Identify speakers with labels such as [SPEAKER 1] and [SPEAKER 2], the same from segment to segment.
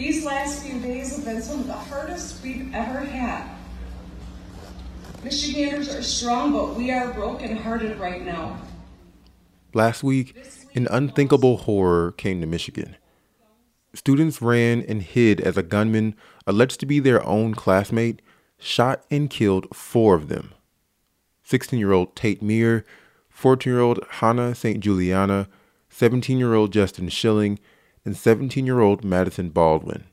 [SPEAKER 1] These last few days have been some of the hardest we've ever had. Michiganders are strong, but we are brokenhearted right now.
[SPEAKER 2] Last week, an unthinkable horror came to Michigan. Students ran and hid as a gunman, alleged to be their own classmate, shot and killed four of them 16 year old Tate Myre, 14 year old Hannah St. Juliana, 17 year old Justin Shilling, and 17 year old Madison Baldwin.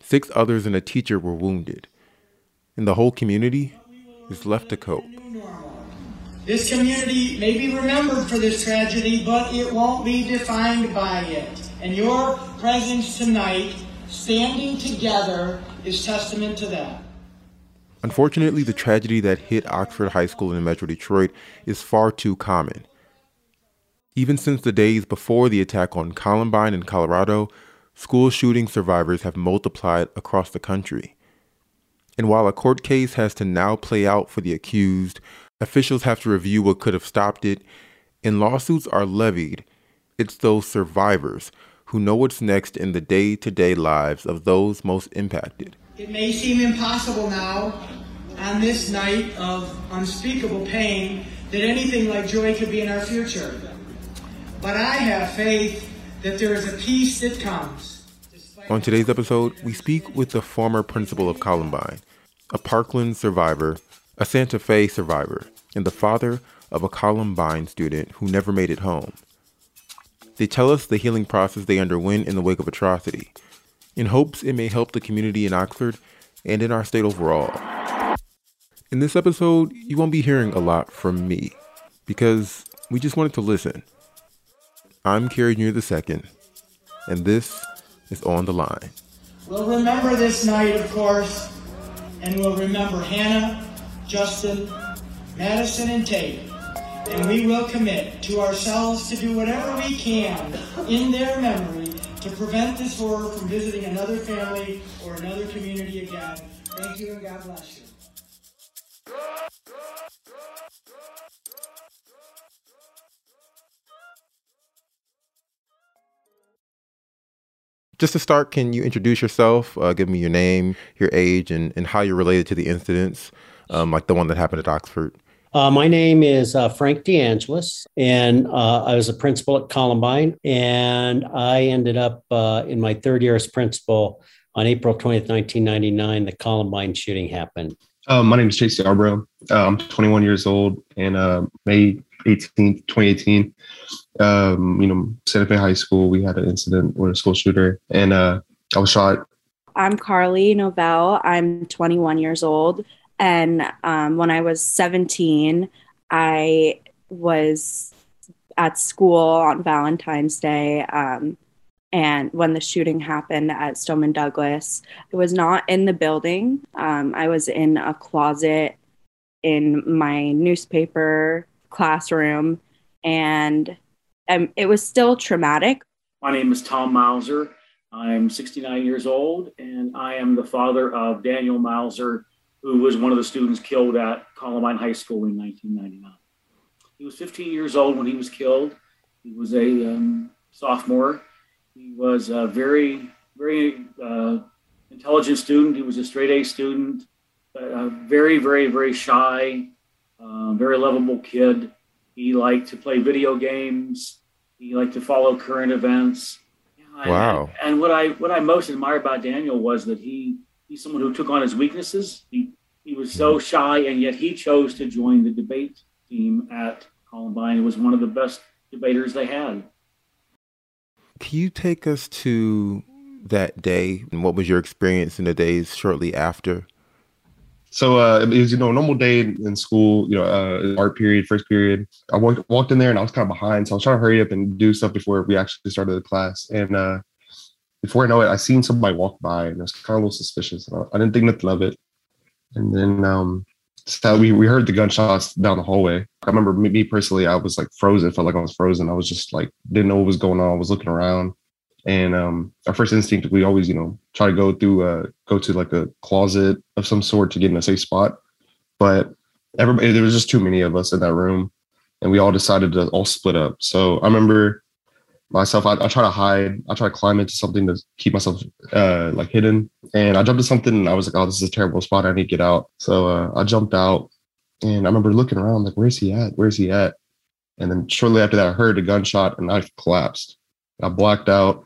[SPEAKER 2] Six others and a teacher were wounded, and the whole community is left to cope.
[SPEAKER 3] This community may be remembered for this tragedy, but it won't be defined by it. And your presence tonight, standing together, is testament to that.
[SPEAKER 2] Unfortunately, the tragedy that hit Oxford High School in Metro Detroit is far too common. Even since the days before the attack on Columbine in Colorado, school shooting survivors have multiplied across the country. And while a court case has to now play out for the accused, officials have to review what could have stopped it, and lawsuits are levied, it's those survivors who know what's next in the day to day lives of those most impacted.
[SPEAKER 3] It may seem impossible now, on this night of unspeakable pain, that anything like joy could be in our future. But I have faith that there is a peace that comes.
[SPEAKER 2] On today's episode, we speak with the former principal of Columbine, a Parkland survivor, a Santa Fe survivor, and the father of a Columbine student who never made it home. They tell us the healing process they underwent in the wake of atrocity in hopes it may help the community in Oxford and in our state overall. In this episode, you won't be hearing a lot from me because we just wanted to listen. I'm Kerry Jr. II, and this is On the Line.
[SPEAKER 3] We'll remember this night, of course, and we'll remember Hannah, Justin, Madison, and Tate. And we will commit to ourselves to do whatever we can in their memory to prevent this horror from visiting another family or another community again. Thank you and God bless you.
[SPEAKER 2] Just to start, can you introduce yourself? Uh, give me your name, your age, and, and how you're related to the incidents, um, like the one that happened at Oxford.
[SPEAKER 4] Uh, my name is uh, Frank DeAngelis, and uh, I was a principal at Columbine. And I ended up uh, in my third year as principal on April 20th, 1999. The Columbine shooting happened.
[SPEAKER 5] Uh, my name is Chase Yarbrough. Uh, I'm 21 years old, and May 18th, 2018, um, you know, Santa Fe High School, we had an incident with a school shooter, and I was shot.
[SPEAKER 6] I'm Carly Novell. I'm 21 years old. And um, when I was 17, I was at school on Valentine's Day. Um, and when the shooting happened at Stoneman Douglas, I was not in the building. Um, I was in a closet in my newspaper classroom, and um, it was still traumatic.
[SPEAKER 7] My name is Tom Mauser. I'm 69 years old, and I am the father of Daniel Mauser, who was one of the students killed at Columbine High School in 1999. He was 15 years old when he was killed. He was a um, sophomore. He was a very, very uh, intelligent student. He was a straight A student, a very, very, very shy, uh, very lovable kid. He liked to play video games. He liked to follow current events.
[SPEAKER 2] Wow.
[SPEAKER 7] And, and what I what I most admire about Daniel was that he he's someone who took on his weaknesses. He he was so shy, and yet he chose to join the debate team at Columbine. It was one of the best debaters they had.
[SPEAKER 2] Can you take us to that day and what was your experience in the days shortly after?
[SPEAKER 5] So uh, it was you know a normal day in school, you know, uh, art period, first period. I walked walked in there and I was kind of behind, so I was trying to hurry up and do stuff before we actually started the class. And uh, before I know it, I seen somebody walk by and I was kind of a little suspicious. I didn't think nothing of it. And then um, so we, we heard the gunshots down the hallway. I remember me, me personally, I was like frozen, felt like I was frozen. I was just like, didn't know what was going on. I was looking around. And um, our first instinct, we always, you know, try to go through, uh, go to like a closet of some sort to get in a safe spot. But everybody, there was just too many of us in that room. And we all decided to all split up. So I remember myself. I, I try to hide. I try to climb into something to keep myself uh, like hidden. And I jumped to something, and I was like, "Oh, this is a terrible spot. I need to get out." So uh, I jumped out, and I remember looking around, like, "Where's he at? Where's he at?" And then shortly after that, I heard a gunshot, and I collapsed. I blacked out.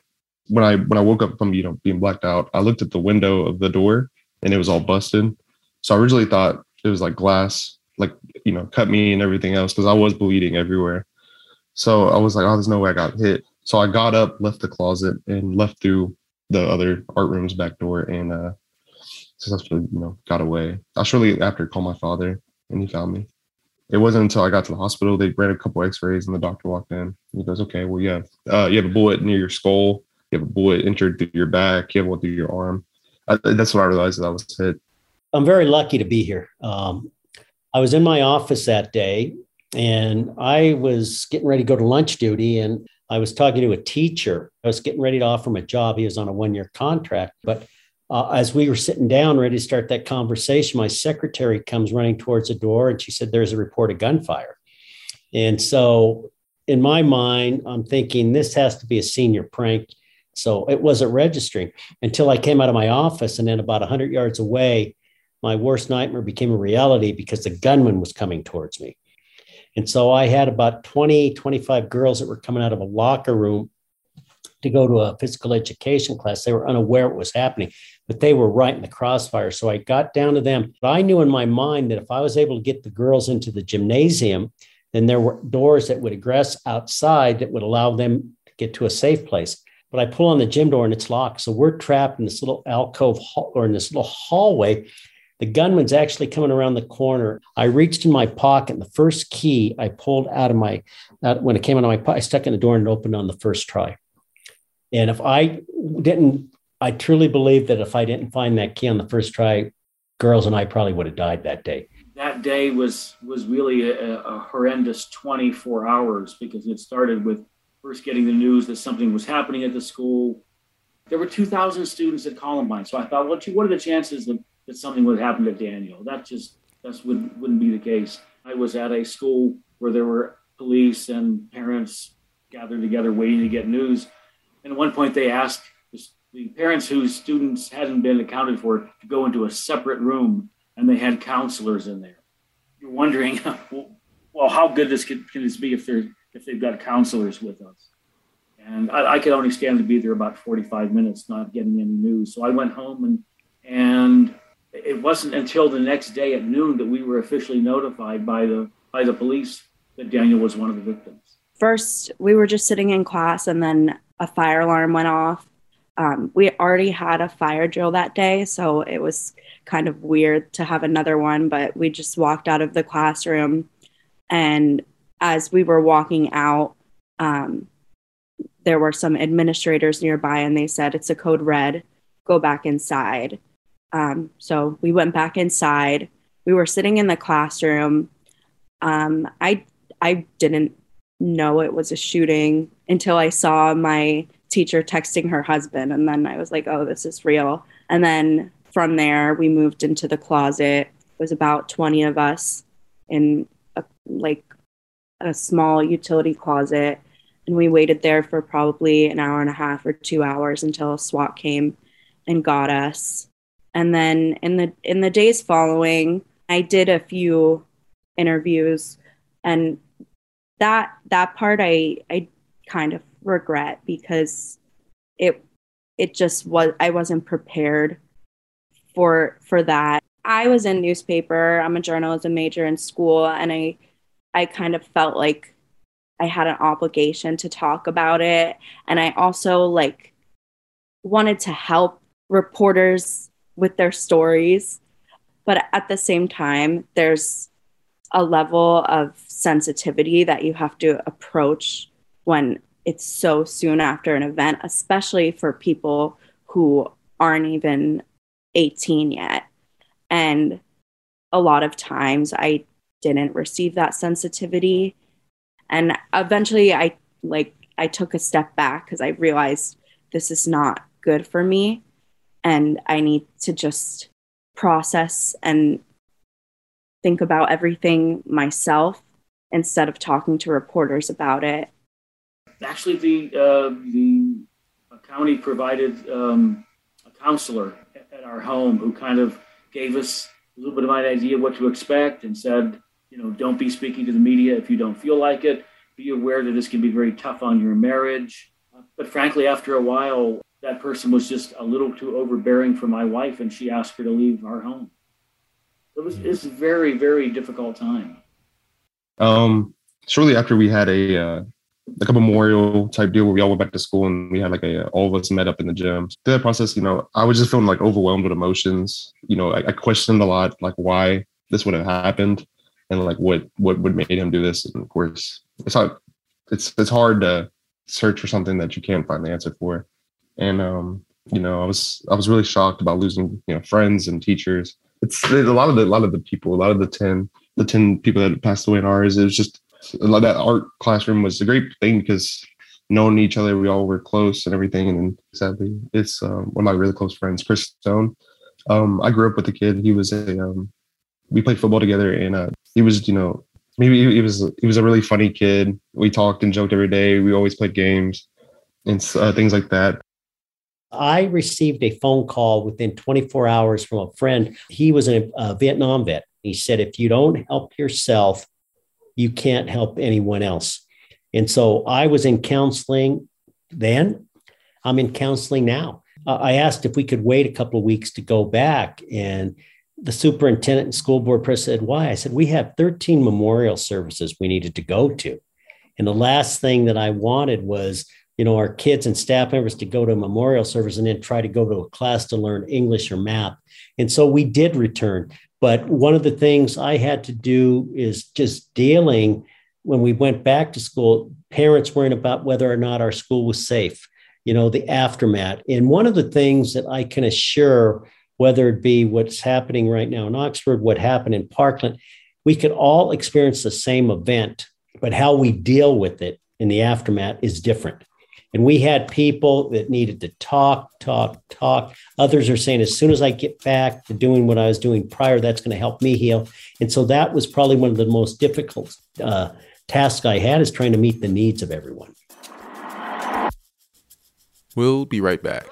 [SPEAKER 5] When I when I woke up from you know being blacked out, I looked at the window of the door, and it was all busted. So I originally thought it was like glass, like you know, cut me and everything else because I was bleeding everywhere. So I was like, oh, there's no way I got hit. So I got up, left the closet, and left through the other art room's back door, and uh, successfully, you know, got away. I shortly after called my father, and he found me. It wasn't until I got to the hospital they ran a couple X-rays, and the doctor walked in. He goes, "Okay, well, yeah, uh, you have a bullet near your skull. You have a bullet entered through your back. You have one through your arm." I, that's what I realized that I was hit.
[SPEAKER 4] I'm very lucky to be here. Um, I was in my office that day, and I was getting ready to go to lunch duty, and I was talking to a teacher. I was getting ready to offer him a job. He was on a one year contract. But uh, as we were sitting down, ready to start that conversation, my secretary comes running towards the door and she said, There's a report of gunfire. And so in my mind, I'm thinking this has to be a senior prank. So it wasn't registering until I came out of my office. And then about 100 yards away, my worst nightmare became a reality because the gunman was coming towards me. And so I had about 20, 25 girls that were coming out of a locker room to go to a physical education class. They were unaware what was happening, but they were right in the crossfire. So I got down to them. But I knew in my mind that if I was able to get the girls into the gymnasium, then there were doors that would egress outside that would allow them to get to a safe place. But I pull on the gym door and it's locked. So we're trapped in this little alcove or in this little hallway the gunman's actually coming around the corner. I reached in my pocket, and the first key I pulled out of my, out, when it came out of my pocket, I stuck in the door and opened on the first try. And if I didn't, I truly believe that if I didn't find that key on the first try, girls and I probably would have died that day.
[SPEAKER 7] That day was was really a, a horrendous 24 hours because it started with first getting the news that something was happening at the school. There were 2,000 students at Columbine, so I thought, well, what are the chances that that something would happen to Daniel. That just that wouldn't wouldn't be the case. I was at a school where there were police and parents gathered together waiting to get news. And at one point, they asked the parents whose students hadn't been accounted for to go into a separate room, and they had counselors in there. You're wondering, well, how good this can, can this be if they're if they've got counselors with us? And I, I could only stand to be there about 45 minutes, not getting any news. So I went home and and it wasn't until the next day at noon that we were officially notified by the by the police that Daniel was one of the victims.
[SPEAKER 6] First, we were just sitting in class, and then a fire alarm went off. Um, we already had a fire drill that day, so it was kind of weird to have another one. But we just walked out of the classroom, and as we were walking out, um, there were some administrators nearby, and they said, "It's a code red. Go back inside." Um, so we went back inside. We were sitting in the classroom. Um, I I didn't know it was a shooting until I saw my teacher texting her husband, and then I was like, "Oh, this is real." And then from there, we moved into the closet. It was about twenty of us in a, like a small utility closet, and we waited there for probably an hour and a half or two hours until SWAT came and got us. And then in the in the days following i did a few interviews and that that part i i kind of regret because it it just was i wasn't prepared for for that. I was in newspaper i'm a journalism major in school and i i kind of felt like i had an obligation to talk about it and i also like wanted to help reporters with their stories. But at the same time, there's a level of sensitivity that you have to approach when it's so soon after an event, especially for people who aren't even 18 yet. And a lot of times I didn't receive that sensitivity. And eventually I like I took a step back because I realized this is not good for me and I need to just process and think about everything myself instead of talking to reporters about it.
[SPEAKER 7] actually, the uh, the county provided um, a counselor at our home who kind of gave us a little bit of an idea what to expect and said, you know, don't be speaking to the media if you don't feel like it. Be aware that this can be very tough on your marriage. But frankly, after a while, that person was just a little too overbearing for my wife, and she asked her to leave our home. It was it's very very difficult time.
[SPEAKER 5] Um, shortly after we had a uh, like a memorial type deal where we all went back to school and we had like a all of us met up in the gym. Through that process, you know, I was just feeling like overwhelmed with emotions. You know, I, I questioned a lot like why this would have happened and like what what would made him do this. And of course, it's not it's it's hard to search for something that you can't find the answer for. And um, you know, I was I was really shocked about losing you know friends and teachers. It's a lot of the a lot of the people, a lot of the ten the ten people that passed away in ours. It was just that art classroom was a great thing because knowing each other, we all were close and everything. And sadly, it's um, one of my really close friends, Chris Stone. Um, I grew up with the kid. He was a um, we played football together, and uh, he was you know maybe he was he was a really funny kid. We talked and joked every day. We always played games and uh, things like that.
[SPEAKER 4] I received a phone call within 24 hours from a friend. He was a, a Vietnam vet. He said, if you don't help yourself, you can't help anyone else. And so I was in counseling then. I'm in counseling now. Uh, I asked if we could wait a couple of weeks to go back. And the superintendent and school board president said, Why? I said, We have 13 memorial services we needed to go to. And the last thing that I wanted was, you know, our kids and staff members to go to a memorial service and then try to go to a class to learn English or math. And so we did return. But one of the things I had to do is just dealing when we went back to school, parents worrying about whether or not our school was safe, you know, the aftermath. And one of the things that I can assure, whether it be what's happening right now in Oxford, what happened in Parkland, we could all experience the same event, but how we deal with it in the aftermath is different. And we had people that needed to talk, talk, talk. Others are saying, as soon as I get back to doing what I was doing prior, that's going to help me heal. And so that was probably one of the most difficult uh, tasks I had is trying to meet the needs of everyone.
[SPEAKER 2] We'll be right back.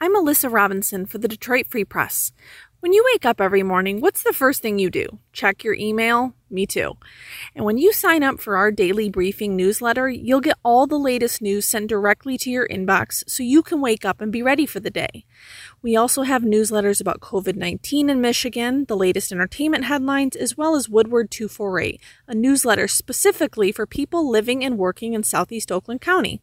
[SPEAKER 8] I'm Alyssa Robinson for the Detroit Free Press. When you wake up every morning, what's the first thing you do? Check your email? Me too. And when you sign up for our daily briefing newsletter, you'll get all the latest news sent directly to your inbox so you can wake up and be ready for the day. We also have newsletters about COVID 19 in Michigan, the latest entertainment headlines, as well as Woodward 248, a newsletter specifically for people living and working in Southeast Oakland County.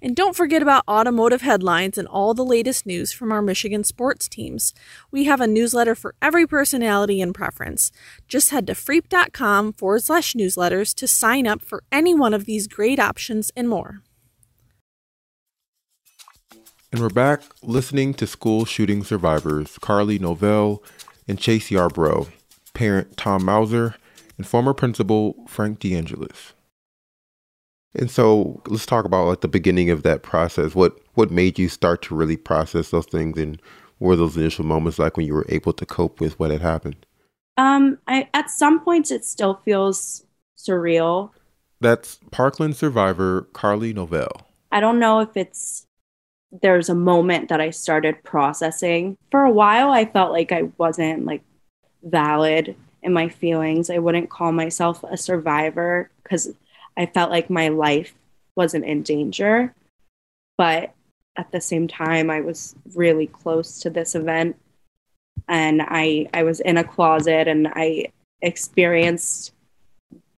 [SPEAKER 8] And don't forget about automotive headlines and all the latest news from our Michigan sports teams. We have a newsletter for every personality and preference. Just head to freep.com forward slash newsletters to sign up for any one of these great options and more.
[SPEAKER 2] And we're back listening to school shooting survivors Carly Novell and Chase Yarbrough, parent Tom Mauser, and former principal Frank DeAngelis. And so let's talk about like the beginning of that process. What what made you start to really process those things and were those initial moments like when you were able to cope with what had happened?
[SPEAKER 6] Um, I at some points it still feels surreal.
[SPEAKER 2] That's Parkland survivor Carly Novell.
[SPEAKER 6] I don't know if it's there's a moment that I started processing. For a while I felt like I wasn't like valid in my feelings. I wouldn't call myself a survivor because I felt like my life wasn't in danger. But at the same time, I was really close to this event. And I, I was in a closet and I experienced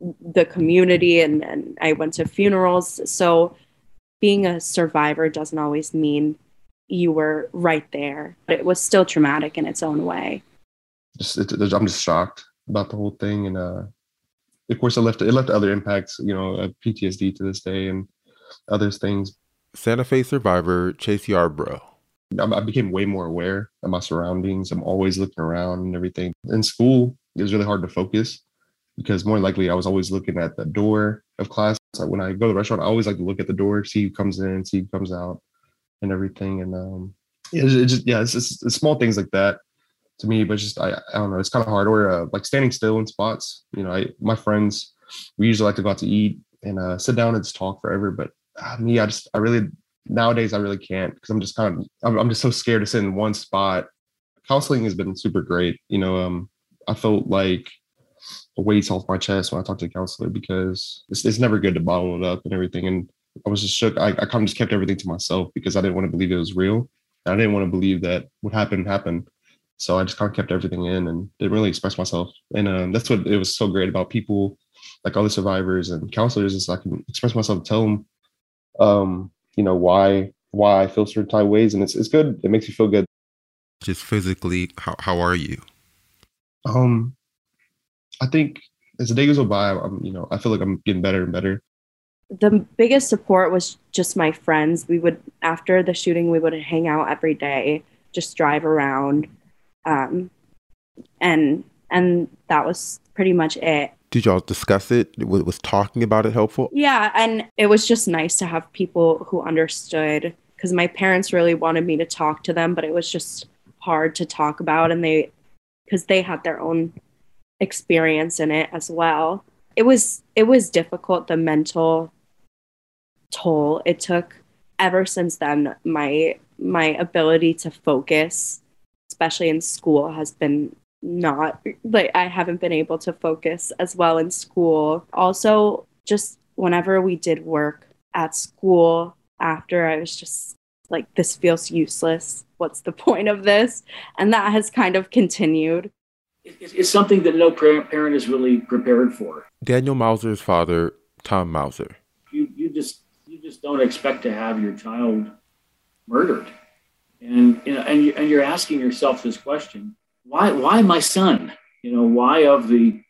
[SPEAKER 6] the community and, and I went to funerals. So being a survivor doesn't always mean you were right there. But it was still traumatic in its own way.
[SPEAKER 5] Just, it, I'm just shocked about the whole thing. And uh, of course, it left it left other impacts, you know, uh, PTSD to this day and other things.
[SPEAKER 2] Santa Fe survivor Chase Yarbrough.
[SPEAKER 5] I became way more aware of my surroundings. I'm always looking around and everything. In school, it was really hard to focus because more likely I was always looking at the door of class. So when I go to the restaurant, I always like to look at the door, see who comes in, see who comes out, and everything. And um, yeah, it's, just yeah, it's it's small things like that to me, but just I, I don't know, it's kind of hard. Or uh, like standing still in spots. You know, I my friends we usually like to go out to eat and uh, sit down and just talk forever. But uh, me, I just I really nowadays I really can't because I'm just kind of I'm, I'm just so scared to sit in one spot. Counseling has been super great. You know, um, I felt like a weight off my chest when I talked to the counselor because it's, it's never good to bottle it up and everything. And I was just shook. I, I kind of just kept everything to myself because I didn't want to believe it was real. And I didn't want to believe that what happened happened. So I just kind of kept everything in and didn't really express myself. And um, that's what it was so great about people like other survivors and counselors is I can express myself, tell them, um, you know, why why I feel certain type ways, and it's it's good. It makes you feel good.
[SPEAKER 2] Just physically, how how are you?
[SPEAKER 5] Um, I think as the day goes by, I'm you know I feel like I'm getting better and better.
[SPEAKER 6] The biggest support was just my friends. We would after the shooting, we would hang out every day, just drive around, um, and and that was pretty much it
[SPEAKER 2] did y'all discuss it? Was, was talking about it helpful?
[SPEAKER 6] Yeah, and it was just nice to have people who understood because my parents really wanted me to talk to them, but it was just hard to talk about, and they because they had their own experience in it as well. It was it was difficult the mental toll it took ever since then my my ability to focus especially in school has been not like I haven't been able to focus as well in school. Also, just whenever we did work at school after, I was just like, this feels useless. What's the point of this? And that has kind of continued.
[SPEAKER 7] It's something that no parent is really prepared for.
[SPEAKER 2] Daniel Mauser's father, Tom Mauser.
[SPEAKER 7] You, you just you just don't expect to have your child murdered, and you know, and you, and you're asking yourself this question: why why my son? You know, why of the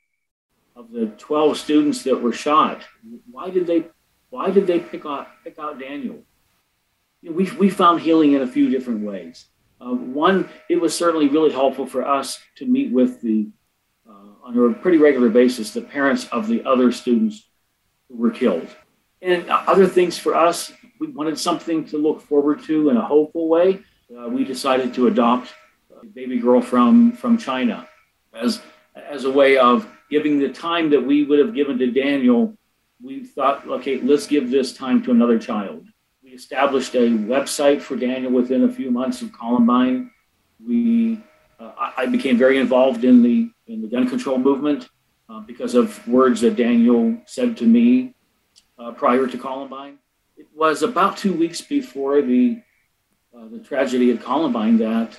[SPEAKER 7] of the 12 students that were shot, why did they why did they pick out pick out Daniel? You know, we we found healing in a few different ways. Uh, one, it was certainly really helpful for us to meet with the uh, on a pretty regular basis the parents of the other students who were killed. And other things for us, we wanted something to look forward to in a hopeful way. Uh, we decided to adopt baby girl from from China as as a way of giving the time that we would have given to Daniel. We thought, okay, let's give this time to another child. We established a website for Daniel within a few months of Columbine. We uh, I became very involved in the in the gun control movement uh, because of words that Daniel said to me uh, prior to Columbine. It was about two weeks before the uh, the tragedy at Columbine that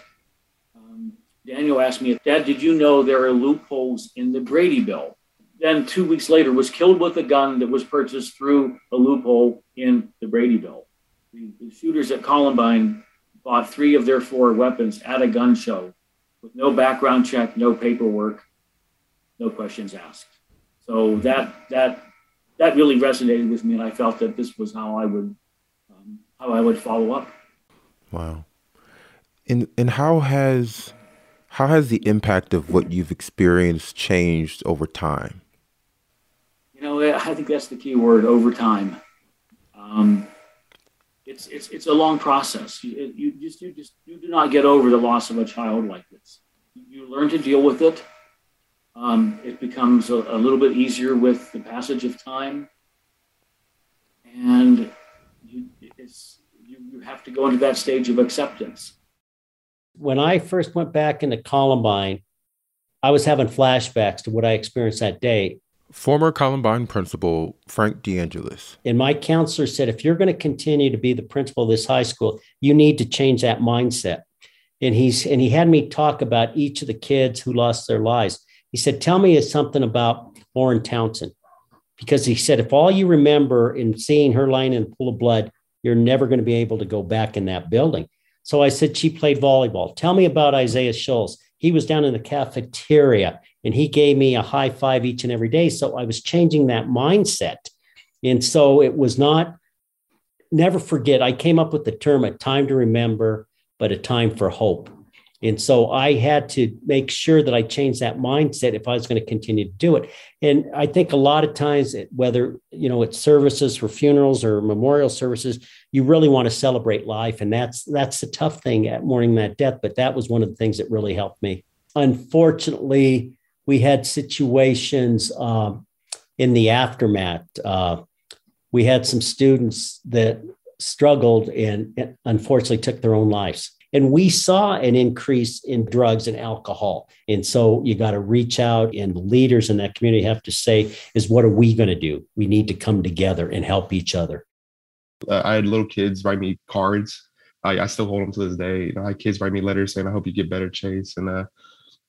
[SPEAKER 7] Daniel asked me, Dad, did you know there are loopholes in the Brady bill? Then two weeks later was killed with a gun that was purchased through a loophole in the Brady bill. The, the shooters at Columbine bought three of their four weapons at a gun show with no background check, no paperwork, no questions asked. So that that that really resonated with me, and I felt that this was how I would um, how I would follow up.
[SPEAKER 2] Wow. And and how has how has the impact of what you've experienced changed over time?
[SPEAKER 7] You know, I think that's the key word over time. Um, it's, it's, it's a long process. You, you, just, you just you do not get over the loss of a child like this. You learn to deal with it. Um, it becomes a, a, little bit easier with the passage of time. And you, you, you have to go into that stage of acceptance
[SPEAKER 4] when I first went back into Columbine, I was having flashbacks to what I experienced that day.
[SPEAKER 2] Former Columbine principal Frank DeAngelis.
[SPEAKER 4] And my counselor said, if you're going to continue to be the principal of this high school, you need to change that mindset. And he's and he had me talk about each of the kids who lost their lives. He said, Tell me something about Lauren Townsend. Because he said, if all you remember in seeing her lying in a pool of blood, you're never going to be able to go back in that building. So I said, she played volleyball. Tell me about Isaiah Shoels. He was down in the cafeteria and he gave me a high five each and every day. So I was changing that mindset. And so it was not, never forget, I came up with the term a time to remember, but a time for hope. And so I had to make sure that I changed that mindset if I was going to continue to do it. And I think a lot of times, whether you know it's services for funerals or memorial services, you really want to celebrate life, and that's that's the tough thing at mourning that death. But that was one of the things that really helped me. unfortunately, we had situations um, in the aftermath. Uh, we had some students that struggled and unfortunately took their own lives. And we saw an increase in drugs and alcohol. And so you got to reach out, and leaders in that community have to say, is what are we going to do? We need to come together and help each other.
[SPEAKER 5] Uh, I had little kids write me cards. I, I still hold them to this day. You know, I had kids write me letters saying, I hope you get better, Chase. And uh,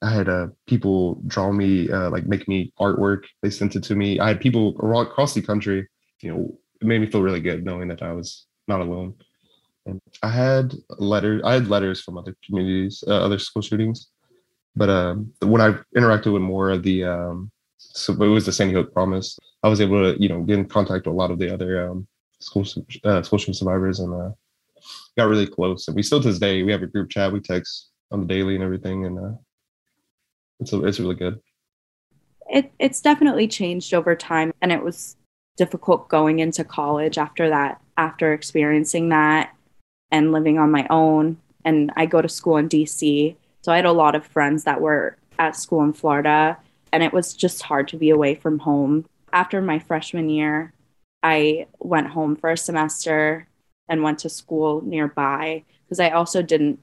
[SPEAKER 5] I had uh, people draw me, uh, like make me artwork. They sent it to me. I had people across the country, you know, it made me feel really good knowing that I was not alone. And I had letters. I had letters from other communities, uh, other school shootings. But um, when I interacted with more of the, um, so it was the Sandy Hook Promise. I was able to, you know, get in contact with a lot of the other um, school uh, school shooting survivors, and uh, got really close. And we still to this day we have a group chat. We text on the daily and everything, and uh, it's a, it's really good.
[SPEAKER 6] It it's definitely changed over time, and it was difficult going into college after that, after experiencing that and living on my own. And I go to school in DC. So I had a lot of friends that were at school in Florida, and it was just hard to be away from home. After my freshman year, I went home for a semester and went to school nearby because I also didn't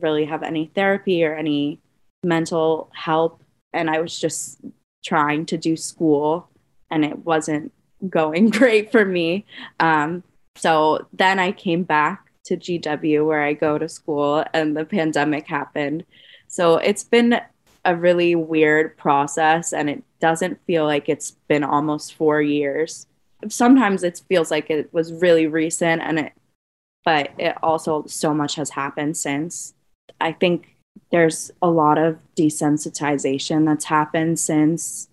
[SPEAKER 6] really have any therapy or any mental help. And I was just trying to do school, and it wasn't going great for me. Um, so then I came back to GW where I go to school and the pandemic happened. So it's been a really weird process and it doesn't feel like it's been almost 4 years. Sometimes it feels like it was really recent and it but it also so much has happened since. I think there's a lot of desensitization that's happened since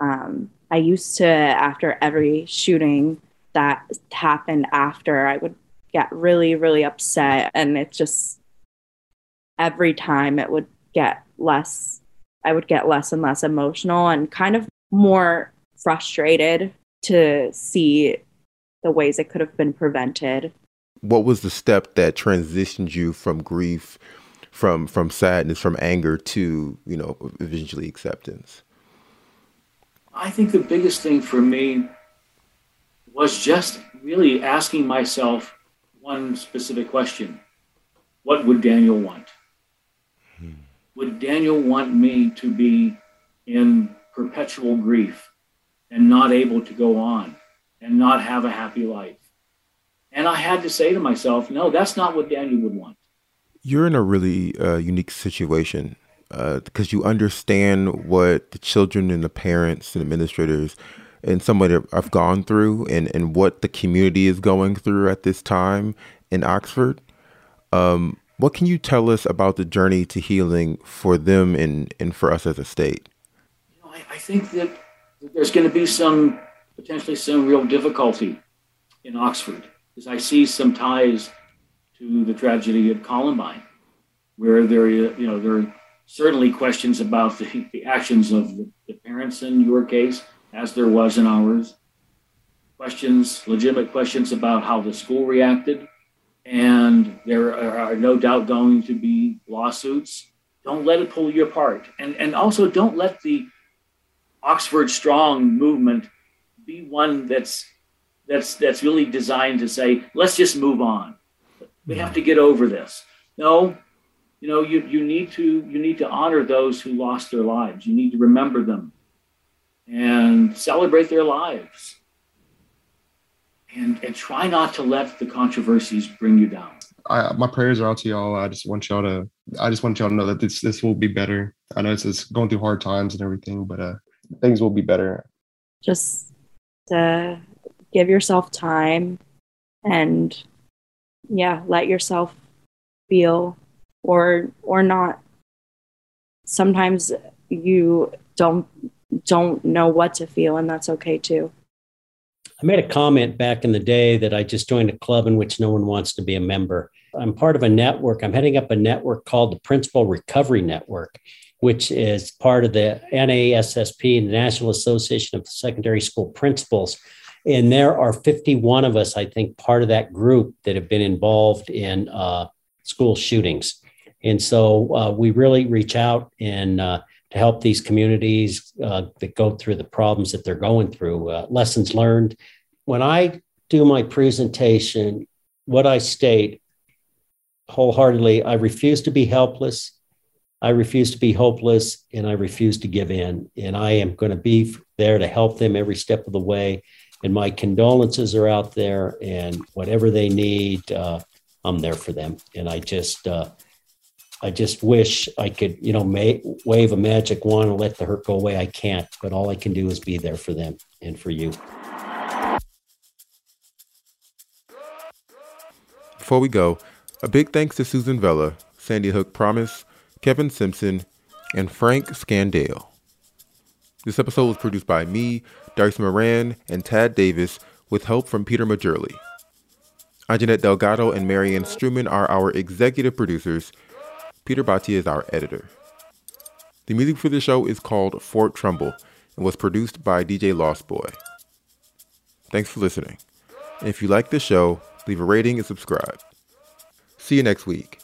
[SPEAKER 6] um, I used to after every shooting that happened after I would get really, really upset. And it's just, every time it would get less, I would get less and less emotional and kind of more frustrated to see the ways it could have been prevented.
[SPEAKER 2] What was the step that transitioned you from grief, from from sadness, from anger to, you know, eventually acceptance?
[SPEAKER 7] I think the biggest thing for me was just really asking myself one specific question What would Daniel want? Hmm. Would Daniel want me to be in perpetual grief and not able to go on and not have a happy life? And I had to say to myself, no, that's not what Daniel would want.
[SPEAKER 2] You're in a really uh, unique situation because uh, you understand what the children and the parents and administrators and somebody I've gone through and, and what the community is going through at this time in Oxford. Um, what can you tell us about the journey to healing for them and, and for us as a state?
[SPEAKER 7] You know, I, I think that there's going to be some potentially some real difficulty in Oxford because I see some ties to the tragedy at Columbine, where there you know there are certainly questions about the, the actions of the, the parents in your case as there was in ours. Questions, legitimate questions about how the school reacted. And there are no doubt going to be lawsuits. Don't let it pull you apart. And, and also don't let the Oxford Strong movement be one that's that's that's really designed to say, let's just move on. We have to get over this. No, you know, you, you need to you need to honor those who lost their lives. You need to remember them and celebrate their lives. And, and try not to let the controversies bring you down.
[SPEAKER 5] I, my prayers are out to y'all. I just want y'all to, I just want y'all to know that this this will be better. I know it's, it's going through hard times and everything, but uh, things will be better.
[SPEAKER 6] Just to give yourself time and yeah, let yourself feel or or not. Sometimes you don't don't know what to feel, and that's okay too.
[SPEAKER 4] I made a comment back in the day that I just joined a club in which no one wants to be a member. I'm part of a network. I'm heading up a network called the Principal Recovery Network, which is part of the NASSP, the National Association of Secondary School Principals. And there are 51 of us, I think, part of that group that have been involved in uh, school shootings. And so uh, we really reach out and uh, to help these communities uh, that go through the problems that they're going through. Uh, lessons learned. When I do my presentation, what I state wholeheartedly, I refuse to be helpless. I refuse to be hopeless and I refuse to give in. And I am going to be there to help them every step of the way. And my condolences are out there, and whatever they need, uh, I'm there for them. And I just, uh, I just wish I could, you know, wave a magic wand and let the hurt go away. I can't, but all I can do is be there for them and for you.
[SPEAKER 2] Before we go, a big thanks to Susan Vela, Sandy Hook Promise, Kevin Simpson, and Frank Scandale. This episode was produced by me, Darcy Moran, and Tad Davis with help from Peter Majurley. Anjanette Delgado and Marianne Struman are our executive producers. Peter Bhatia is our editor. The music for the show is called Fort Trumbull and was produced by DJ Lost Boy. Thanks for listening. And if you like the show, leave a rating and subscribe. See you next week.